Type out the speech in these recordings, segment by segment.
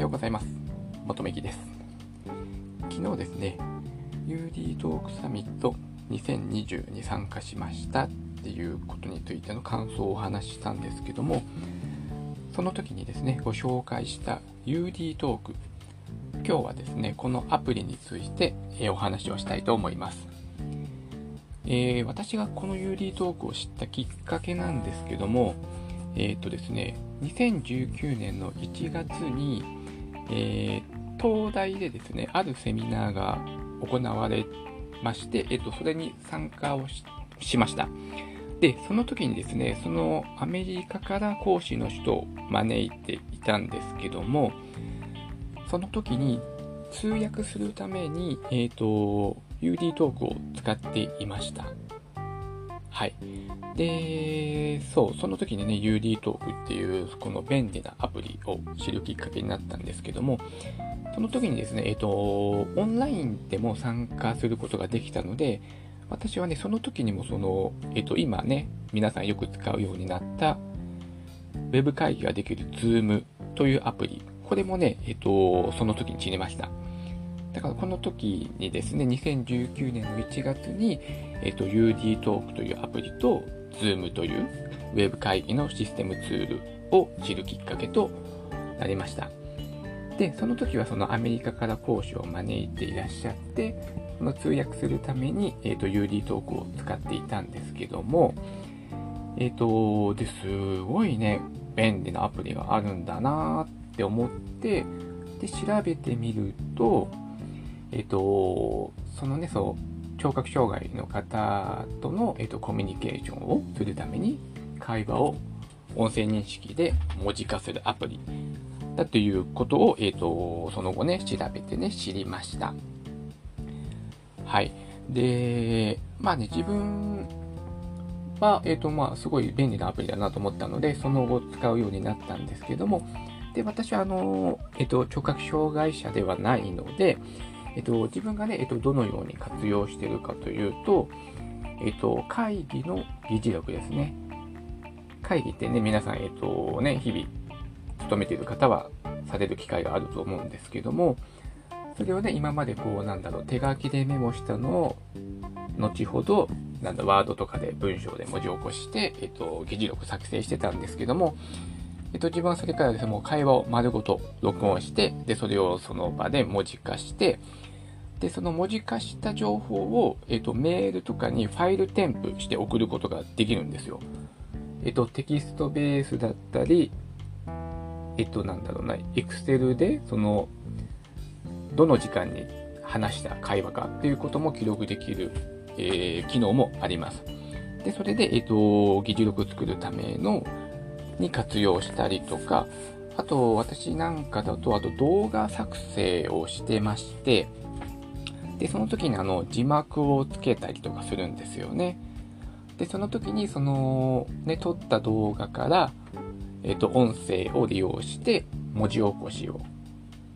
ようございます。元めきです。昨日ですね、UD トークサミット2020に参加しましたっていうことについての感想をお話ししたんですけども、その時にですね、ご紹介した UD トーク、今日はですね、このアプリについてお話をしたいと思います。えー、私がこの UD トークを知ったきっかけなんですけども、えっ、ー、とですね、2019年の1月に、えー、東大でですね、あるセミナーが行われまして、えっ、と、それに参加をしました。で、その時にですね、そのアメリカから講師の人を招いていたんですけども、その時に通訳するために、えっ、ー、と、UD トークを使っていました。はい。で、そう、その時にね、UD トークっていう、この便利なアプリを知るきっかけになったんですけども、その時にですね、えっ、ー、と、オンラインでも参加することができたので、私はね、その時にもその、えっ、ー、と、今ね、皆さんよく使うようになった、ウェブ会議ができる Zoom というアプリ、これもね、えっ、ー、と、その時に知りました。だからこの時にですね、2019年の1月に、えっ、と、UD トークというアプリと、Zoom というウェブ会議のシステムツールを知るきっかけとなりました。で、その時はそのアメリカから講師を招いていらっしゃって、その通訳するために、えっ、ー、と、UD トークを使っていたんですけども、えっ、ー、と、で、すごいね、便利なアプリがあるんだなって思って、で、調べてみると、えっ、ー、と、そのね、そう、聴覚障害の方との、えーと、コミュニケーションをするために会話を音声認識で文字化するアプリだということを、えーと、その後ね、調べてね、知りました。はい。で、まあね、自分は、え、ー、と、まあ、すごい便利なアプリだなと思ったので、その後使うようになったんですけども、で、私は、あの、えっ、ー、と、聴覚障害者ではないので、えっと、自分がね、えっと、どのように活用しているかというと、えっと、会議の議事録ですね。会議ってね、皆さん、えっとね、日々、勤めている方はされる機会があると思うんですけども、それをね、今までこう、なんだろう、手書きでメモしたのを、後ほど、なんだ、ワードとかで文章で文字起こして、えっと、議事録作成してたんですけども、えっと、自分はそれからですね、もう会話を丸ごと録音して、で、それをその場で文字化して、で、その文字化した情報を、えっと、メールとかにファイル添付して送ることができるんですよ。えっと、テキストベースだったり、えっと、なんだろうな、エクセルで、その、どの時間に話した会話かっていうことも記録できる、えー、機能もあります。で、それで、えっと、議事録作るための、に活用したりとか、あと、私なんかだと、あと動画作成をしてまして、で、その時にあの、字幕をつけたりとかするんですよね。で、その時に、その、ね、撮った動画から、えっ、と、音声を利用して、文字起こしを、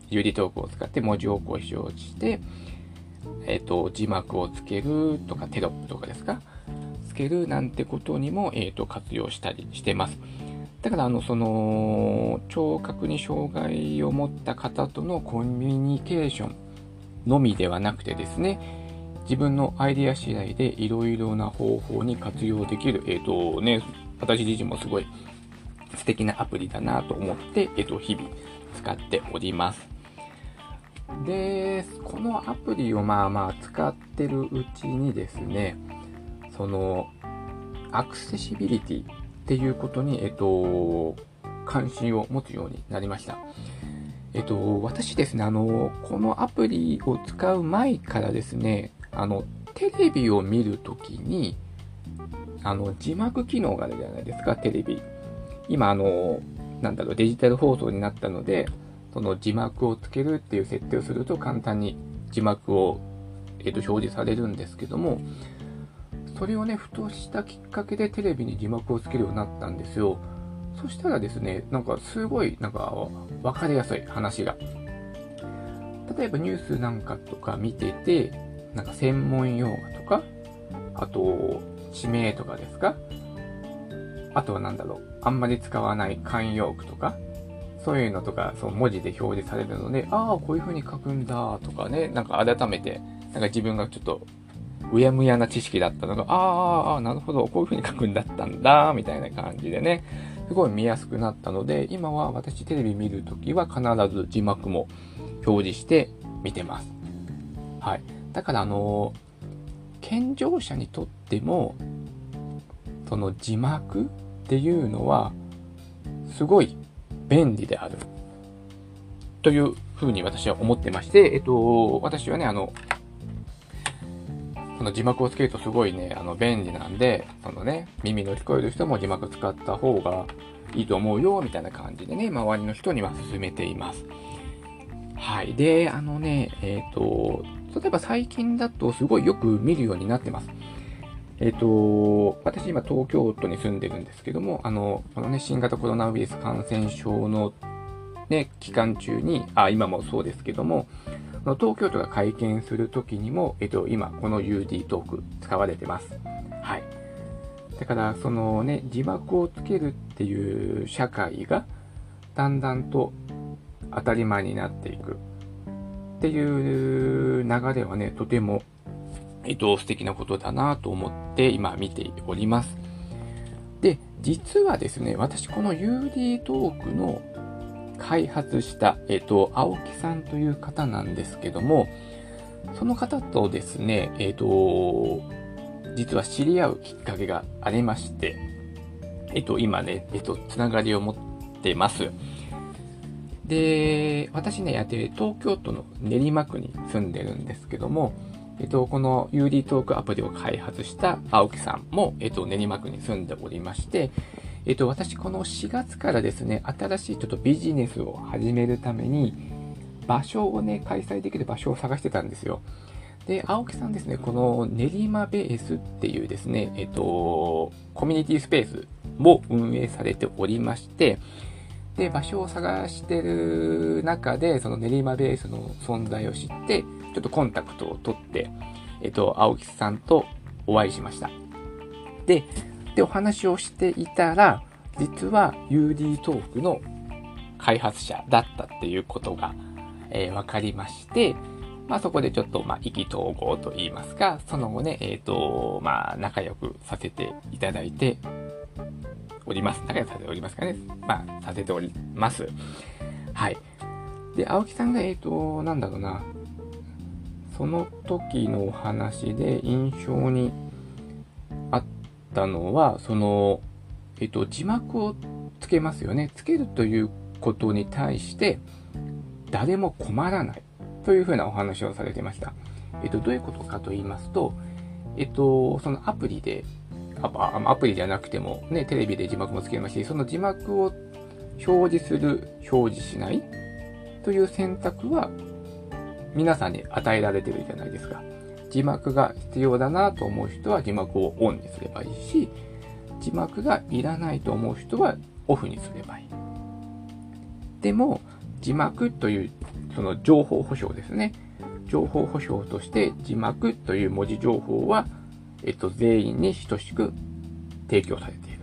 ユリトークを使って文字起こしをして、えっ、と、字幕をつけるとか、テロップとかですか？つけるなんてことにも、えっ、と、活用したりしてます。だから、あの、その、聴覚に障害を持った方とのコミュニケーションのみではなくてですね、自分のアイデア次第でいろいろな方法に活用できる、えっ、ー、とね、私自身もすごい素敵なアプリだなと思って、えっ、ー、と、日々使っております。で、このアプリをまあまあ使ってるうちにですね、その、アクセシビリティっていうことに、えっと、関心を持つようになりました。えっと、私ですね、あの、このアプリを使う前からですね、あの、テレビを見るときに、あの、字幕機能があるじゃないですか、テレビ。今、あの、なんだろう、デジタル放送になったので、その字幕をつけるっていう設定をすると簡単に字幕を、えっと、表示されるんですけども、それをね、ふとしたきっかけでテレビに字幕をつけるようになったんですよ。そしたらですね、なんかすごい、なんかわかりやすい話が。例えばニュースなんかとか見てて、なんか専門用語とか、あと、地名とかですか？あとはなんだろう、あんまり使わない慣用句とか、そういうのとか、その文字で表示されるので、ああ、こういう風に書くんだとかね、なんか改めて、なんか自分がちょっと、うやむやな知識だったのが、ああ、なるほど、こういう風に書くんだったんだ、みたいな感じでね、すごい見やすくなったので、今は私テレビ見るときは必ず字幕も表示して見てます。はい。だからあの、健常者にとっても、その字幕っていうのは、すごい便利である。というふうに私は思ってまして、えっと、私はね、あの、その字幕をつけるとすごいね、あの、便利なんで、そのね、耳の聞こえる人も字幕使った方がいいと思うよ、みたいな感じでね、周りの人には勧めています。はい。で、あのね、えっ、と、例えば最近だとすごいよく見るようになってます。えっ、と、私今東京都に住んでるんですけども、あの、このね、新型コロナウイルス感染症のね、期間中に、あ、今もそうですけども、の東京都が会見するときにも、えっと、今、この UD トーク使われてます。はい。だから、そのね、字幕をつけるっていう社会が、だんだんと当たり前になっていくっていう流れはね、とても、えっと、素敵なことだなと思って今見ております。で、実はですね、私この UD トークの開発した、えっ、と、青木さんという方なんですけども、その方とですね、えっ、と、実は知り合うきっかけがありまして、えっ、と、今ね、えっ、と、つながりを持ってます。で、私ね、やって東京都の練馬区に住んでるんですけども、えっと、この UD トークアプリを開発した青木さんも、えっと、練馬区に住んでおりまして、えっと、私この4月からですね、新しいちょっとビジネスを始めるために、場所をね、開催できる場所を探してたんですよ。で、青木さんですね、この練馬ベースっていうですね、えっと、コミュニティスペースも運営されておりまして、で、場所を探してる中で、その練馬ベースの存在を知って、ちょっとコンタクトを取って、えっと、青木さんとお会いしました。で、で、お話をしていたら、実は UD トークの開発者だったっていうことが、えー、分かりまして、まあそこでちょっと、まあ意気投合と言いますか、その後ね、えっ、ー、と、まあ仲良くさせていただいております。仲良くさせておりますかね。まあさせております。はい。で、青木さんが、えっ、ー、と、なんだろうな、その時のお話で印象にったのは、その、えっと、字幕をつけますよね。つけるということに対して、誰も困らないというふうなお話をされてました。えっと、どういうことかと言いますと、えっと、そのアプリで、アプリじゃなくても、ね、テレビで字幕もつけますし、その字幕を表示する、表示しないという選択は皆さんに与えられてるじゃないですか。字幕が必要だなと思う人は字幕をオンにすればいいし、字幕がいらないと思う人はオフにすればいい。でも、字幕というその情報保証ですね。情報保証として字幕という文字情報は、えっと、全員に等しく提供されている。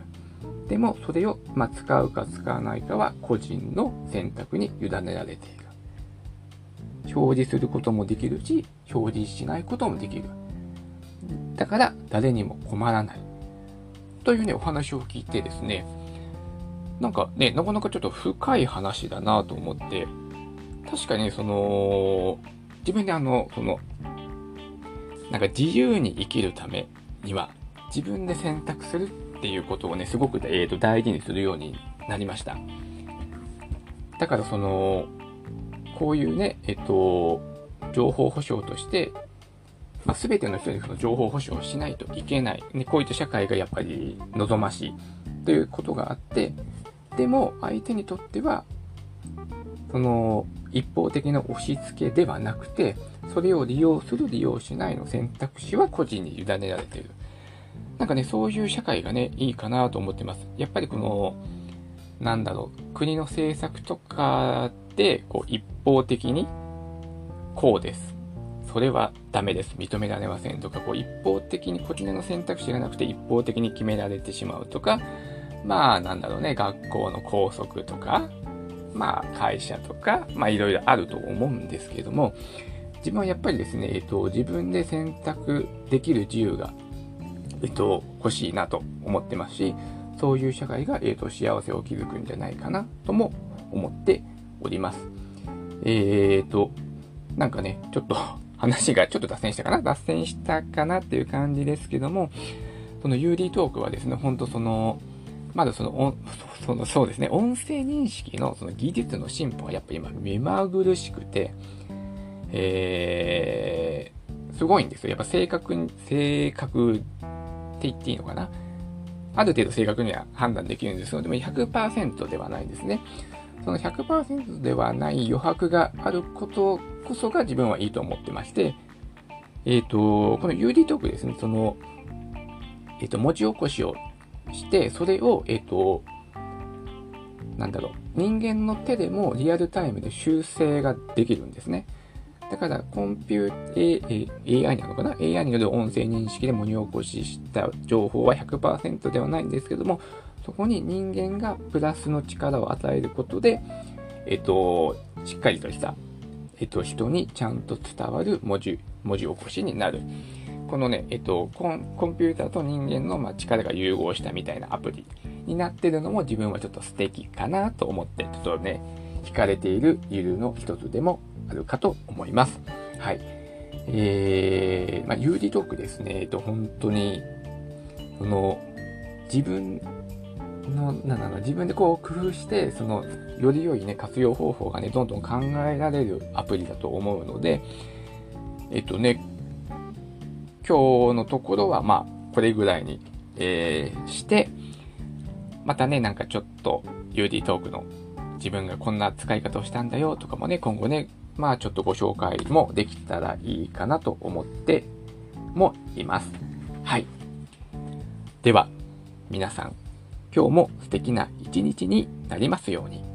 でも、それを、ま、使うか使わないかは個人の選択に委ねられている。表示することもできるし、表示しないこともできる。だから誰にも困らない。というね、お話を聞いてですね、なんかね、なかなかちょっと深い話だなと思って、確かにその、自分であの、その、なんか自由に生きるためには、自分で選択するっていうことをね、すごく、えー、と大事にするようになりました。だからその、こういうね、えっと、情報保障として、まあ、全ての人にその情報保障をしないといけない、ね。こういった社会がやっぱり望ましいということがあって、でも相手にとっては、その一方的な押し付けではなくて、それを利用する利用しないの選択肢は個人に委ねられている。なんかね、そういう社会がね、いいかなと思ってます。やっぱりこの、なんだろう、国の政策とか、こう、一方的に、こうです。それはダメです。認められませんとか、こう、一方的にこちらの選択肢がなくて一方的に決められてしまうとか、まあ、なんだろうね、学校の校則とか、まあ、会社とか、まあ、いろいろあると思うんですけども、自分はやっぱりですね、えっと、自分で選択できる自由が、えっと、欲しいなと思ってますし、そういう社会が、えっと、幸せを築くんじゃないかなとも思っております。えー、っと、なんかね、ちょっと 話が ちょっと脱線したかな？脱線したかなっていう感じですけども、その UD トークはですね、ほんとその、まだその、その、そうですね、音声認識のその技術の進歩がやっぱ今目まぐるしくて、えー、すごいんですよ。やっぱ正確に、正確って言っていいのかな？ある程度正確には判断できるんですけど、でも100%ではないんですね。その100%ではない余白があることこそが自分はいいと思ってまして、えっ、ー、と、この UD トークですね、その、えっ、ー、と、文字起こしをして、それを、えっ、ー、と、なんだろう、人間の手でもリアルタイムで修正ができるんですね。だから、コンピュー、AI なのかな ?AI による音声認識で文字起こしした情報は100%ではないんですけども、そこに人間がプラスの力を与えることで、えっと、しっかりとした、えっと、人にちゃんと伝わる文字、文字起こしになる。このね、えっと、コンコンピューターと人間の、まあ、力が融合したみたいなアプリになってるのも自分はちょっと素敵かなと思って、ちょっとね、惹かれている理由の一つでもあるかと思います。はい。えー、まあ、有利トークですね。えっと、本当に、その、自分の、なんだろう、自分でこう工夫して、その、より良いね、活用方法がね、どんどん考えられるアプリだと思うので、えっとね、今日のところは、まあ、これぐらいに、えー、して、またね、なんかちょっと UD トークの自分がこんな使い方をしたんだよとかもね、今後ね、まあちょっとご紹介もできたらいいかなと思ってもいます。はい。では、皆さん、今日も素敵な一日になりますように。